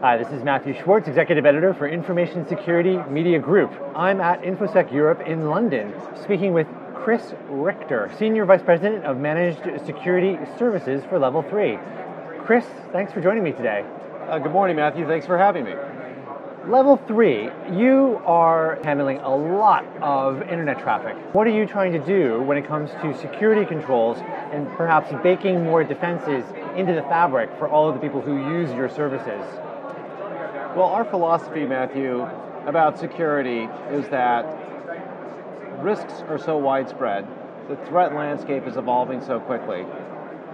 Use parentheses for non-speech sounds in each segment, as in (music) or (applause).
Hi, this is Matthew Schwartz, Executive Editor for Information Security Media Group. I'm at InfoSec Europe in London, speaking with Chris Richter, Senior Vice President of Managed Security Services for Level 3. Chris, thanks for joining me today. Uh, good morning, Matthew. Thanks for having me. Level 3, you are handling a lot of internet traffic. What are you trying to do when it comes to security controls and perhaps baking more defenses into the fabric for all of the people who use your services? Well, our philosophy, Matthew, about security is that risks are so widespread, the threat landscape is evolving so quickly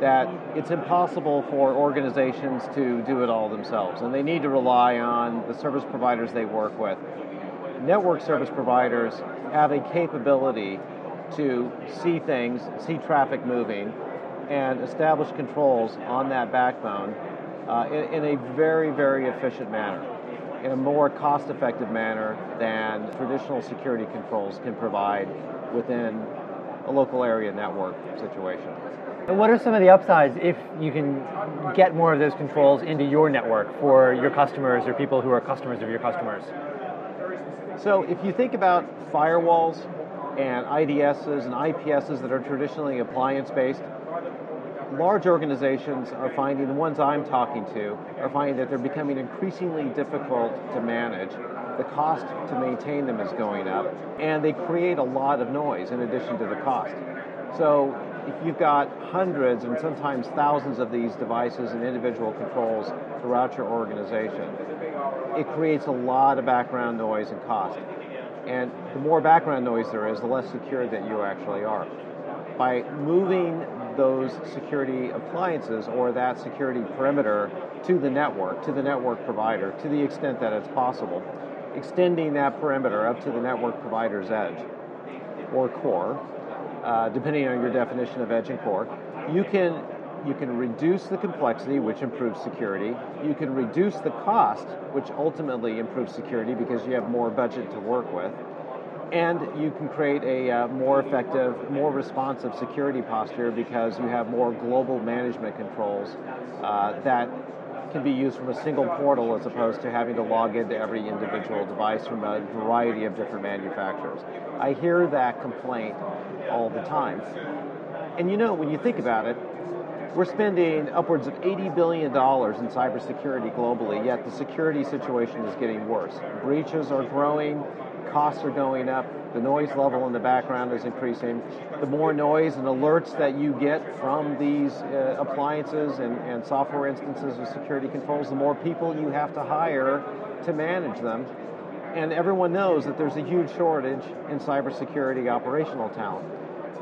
that it's impossible for organizations to do it all themselves, and they need to rely on the service providers they work with. Network service providers have a capability to see things, see traffic moving, and establish controls on that backbone uh, in, in, a very, very efficient manner, in a more cost effective manner than traditional security controls can provide within a local area network situation. And what are some of the upsides if you can get more of those controls into your network for your customers or people who are customers of your customers? So, if you think about firewalls and IDSs and IPSs that are traditionally appliance based, large organizations are finding, the ones I'm talking to, are finding that they're becoming increasingly difficult to manage. The cost to maintain them is going up, and they create a lot of noise in addition to the cost. So if you've got hundreds and sometimes thousands of these devices and individual controls throughout your organization, it creates a lot of background noise and cost. And the more background noise there is, the less secure that you actually are. By moving those security appliances or that security perimeter to the network, to the network provider, to the extent that it's possible, extending that perimeter up to the network provider's edge or core, uh, depending on your definition of edge and core, you can you can reduce the complexity, which improves security. You can reduce the cost, which ultimately improves security because you have more budget to work with and you can create a uh, more effective, more responsive security posture because you have more global management controls uh, that can be used from a single portal as opposed to having to log into every individual device from a variety of different manufacturers. I hear that complaint all the time. And you know, when you think about it, we're spending upwards of $80 billion in cybersecurity globally, yet the security situation is getting worse. Breaches are growing, costs are going up, the noise level in the background is increasing. The more noise and alerts that you get from these uh, appliances and, and software instances with security controls, the more people you have to hire to manage them. And everyone knows that there's a huge shortage in cybersecurity operational talent.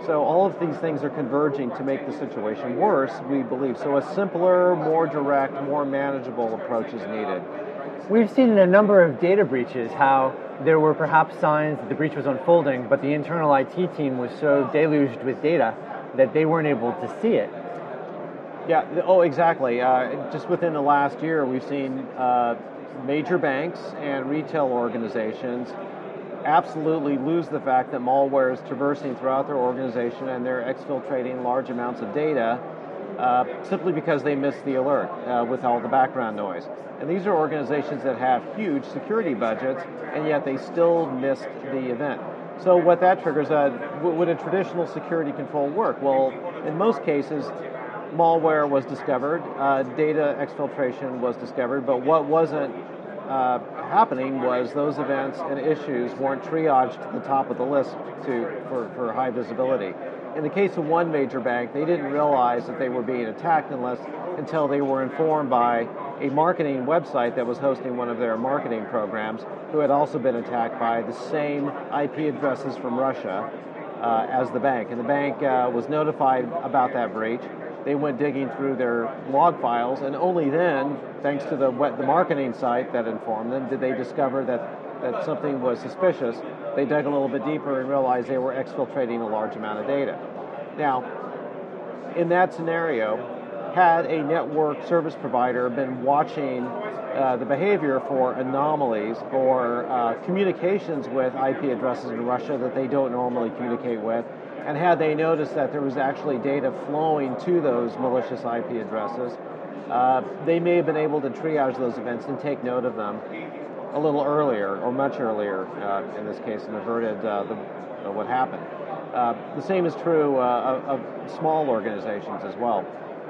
So all of these things are converging to make the situation worse, we believe. So a simpler, more direct, more manageable approach is needed. We've seen in a number of data breaches how there were perhaps signs that the breach was unfolding, but the internal IT team was so deluged with data that they weren't able to see it. Yeah, oh, exactly. Uh, just within the last year, we've seen uh, major banks and retail organizations absolutely lose the fact that malware is traversing throughout their organization and they're exfiltrating large amounts of data uh, simply because they missed the alert uh, with all the background noise. And these are organizations that have huge security budgets, and yet they still missed the event. So what that triggers, uh, would a traditional security control work? Well, in most cases, malware was discovered, uh, data exfiltration was discovered, but what wasn't uh, happening was those events and issues weren't triaged to the top of the list to, for, for high visibility. In the case of one major bank, they didn't realize that they were being attacked unless until they were informed by a marketing website that was hosting one of their marketing programs, who had also been attacked by the same IP addresses from Russia uh, as the bank. And the bank uh, was notified about that breach. They went digging through their log files, and only then, thanks to the the marketing site that informed them, did they discover that that something was suspicious, they dug a little bit deeper and realized they were exfiltrating a large amount of data. Now, in that scenario, had a network service provider been watching uh, the behavior for anomalies or uh, communications with IP addresses in Russia that they don't normally communicate with, and had they noticed that there was actually data flowing to those malicious IP addresses, uh, they may have been able to triage those events and take note of them a little earlier, or much earlier uh, in this case, and averted uh, the, uh, what happened. Uh, the same is true of, of, small organizations as well.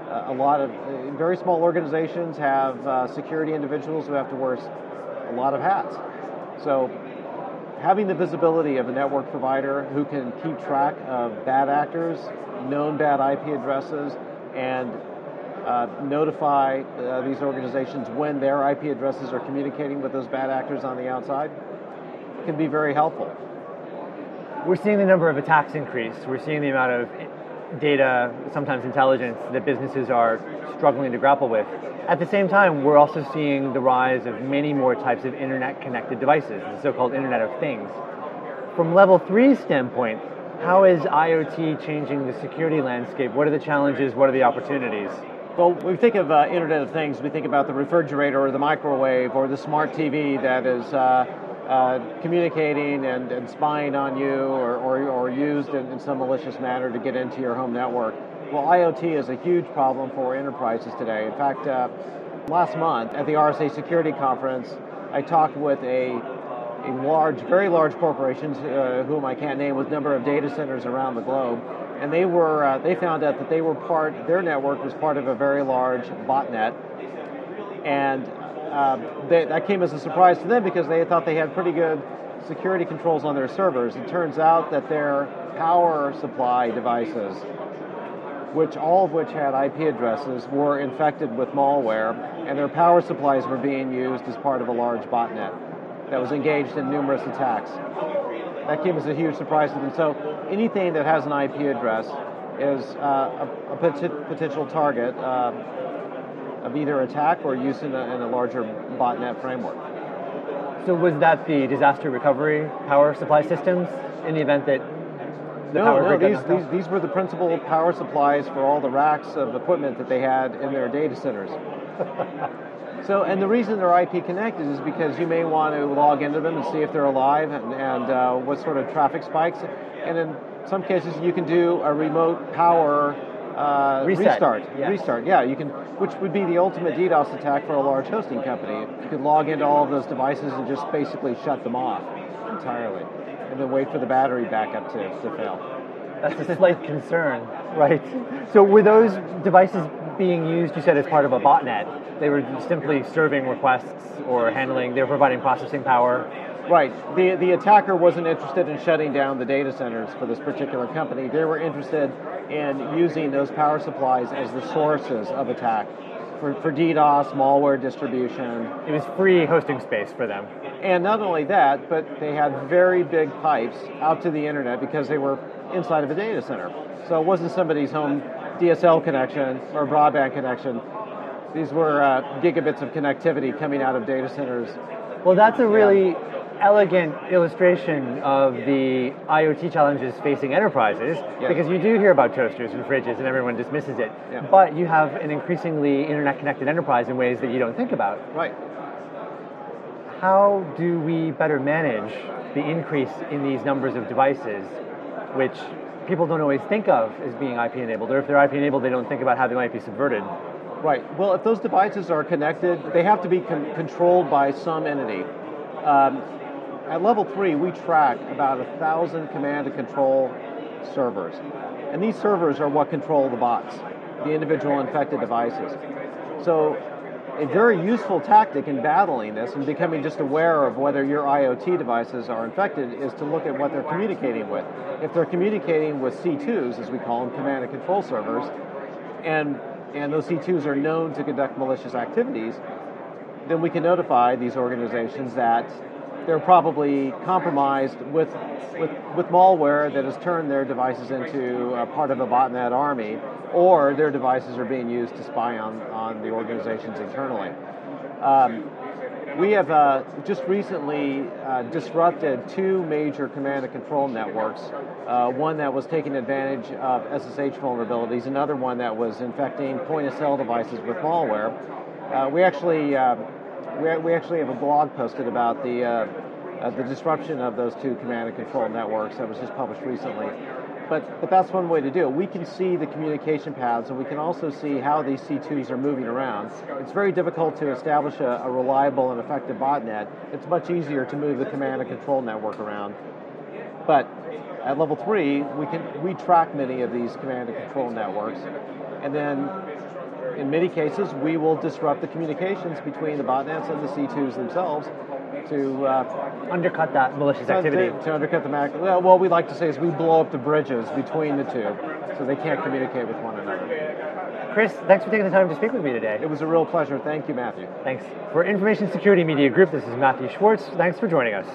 a lot of very small organizations have security individuals who have to wear a lot of hats. So having the visibility of a network provider who can keep track of bad actors, known bad IP addresses, and uh, notify uh, these organizations when their IP addresses are communicating with those bad actors on the outside can be very helpful. We're seeing the number of attacks increase. We're seeing the amount of data, sometimes intelligence, that businesses are struggling to grapple with. At the same time, we're also seeing the rise of many more types of internet connected devices, the so called Internet of Things. From level three standpoint, how is IoT changing the security landscape? What are the challenges? What are the opportunities? Well, we think of uh, Internet of Things, we think about the refrigerator or the microwave or the smart TV that is uh, uh, communicating and, and, spying on you or, or, or used in, in, some malicious manner to get into your home network. Well, IoT is a huge problem for enterprises today. In fact, uh, last month at the RSA Security Conference, I talked with a, a large, very large corporation, uh, whom I can't name, with a number of data centers around the globe and they were uh, they found out that they were part their network was part of a very large botnet, and uh, they, that came as a surprise to them because they thought they had pretty good security controls on their servers. It turns out that their power supply devices, which all of which had IP addresses, were infected with malware, and their power supplies were being used as part of a large botnet that was engaged in numerous attacks that came as a huge surprise to them. So anything that has an IP address is uh, a, a, potential target uh, of either attack or use in a, in a, larger botnet framework. So was that the disaster recovery power supply systems in the event that the no, no, these, these, these were the principal power supplies for all the racks of equipment that they had in their data centers. (laughs) So, and the reason they're IP connected is because you may want to log into them and see if they're alive and, and uh, what sort of traffic spikes. And in some cases, you can do a remote power uh, restart. Yeah. Restart, yeah. You can, which would be the ultimate DDoS attack for a large hosting company. You could log into all of those devices and just basically shut them off entirely, and then wait for the battery backup to, to fail. That's a slight concern, (laughs) right? So were those devices being used, you said, as part of a botnet. They were simply serving requests or handling, they were providing processing power. Right. The, the attacker wasn't interested in shutting down the data centers for this particular company. They were interested in using those power supplies as the sources of attack for, for DDoS, malware distribution. It was free hosting space for them. And not only that, but they had very big pipes out to the internet because they were inside of a data center. So it wasn't somebody's home DSL connection or broadband connection. These were uh, gigabits of connectivity coming out of data centers. Well, that's a really yeah. elegant illustration of the IoT challenges facing enterprises because you do hear about toasters and fridges and everyone dismisses it. Yeah. But you have an increasingly internet connected enterprise in ways that you don't think about. Right. How do we better manage the increase in these numbers of devices, which people don't always think of as being IP enabled, or if they're IP enabled, they don't think about how they might be subverted. Right. Well, if those devices are connected, they have to be con- controlled by some entity. Um, at level three, we track about a thousand command and control servers, and these servers are what control the bots, the individual infected devices. So a very useful tactic in battling this and becoming just aware of whether your IoT devices are infected is to look at what they're communicating with. If they're communicating with C2s, as we call them, command and control servers, and, and those C2s are known to conduct malicious activities, then we can notify these organizations that they're probably compromised with, with, with malware that has turned their devices into part of a botnet army, or their devices are being used to spy on, on the organizations internally. Um, we have uh, just recently uh, disrupted two major command and control networks. Uh, one that was taking advantage of SSH vulnerabilities, another one that was infecting point of sale devices with malware. Uh, we actually um, we, we actually have a blog posted about the uh, uh, the disruption of those two command and control networks that was just published recently. But, but that's one way to do it. We can see the communication paths and we can also see how these C2s are moving around. It's very difficult to establish a, a reliable and effective botnet. It's much easier to move the command and control network around. But at level three, we can we track many of these command and control networks, and then in many cases we will disrupt the communications between the botnets and the C2s themselves to uh, undercut that malicious activity. To, to undercut the Mac. Well, what we like to say is we blow up the bridges between the two, so they can't communicate with one another. Chris, thanks for taking the time to speak with me today. It was a real pleasure. Thank you, Matthew. Thanks. For Information Security Media Group, this is Matthew Schwartz. Thanks for joining us.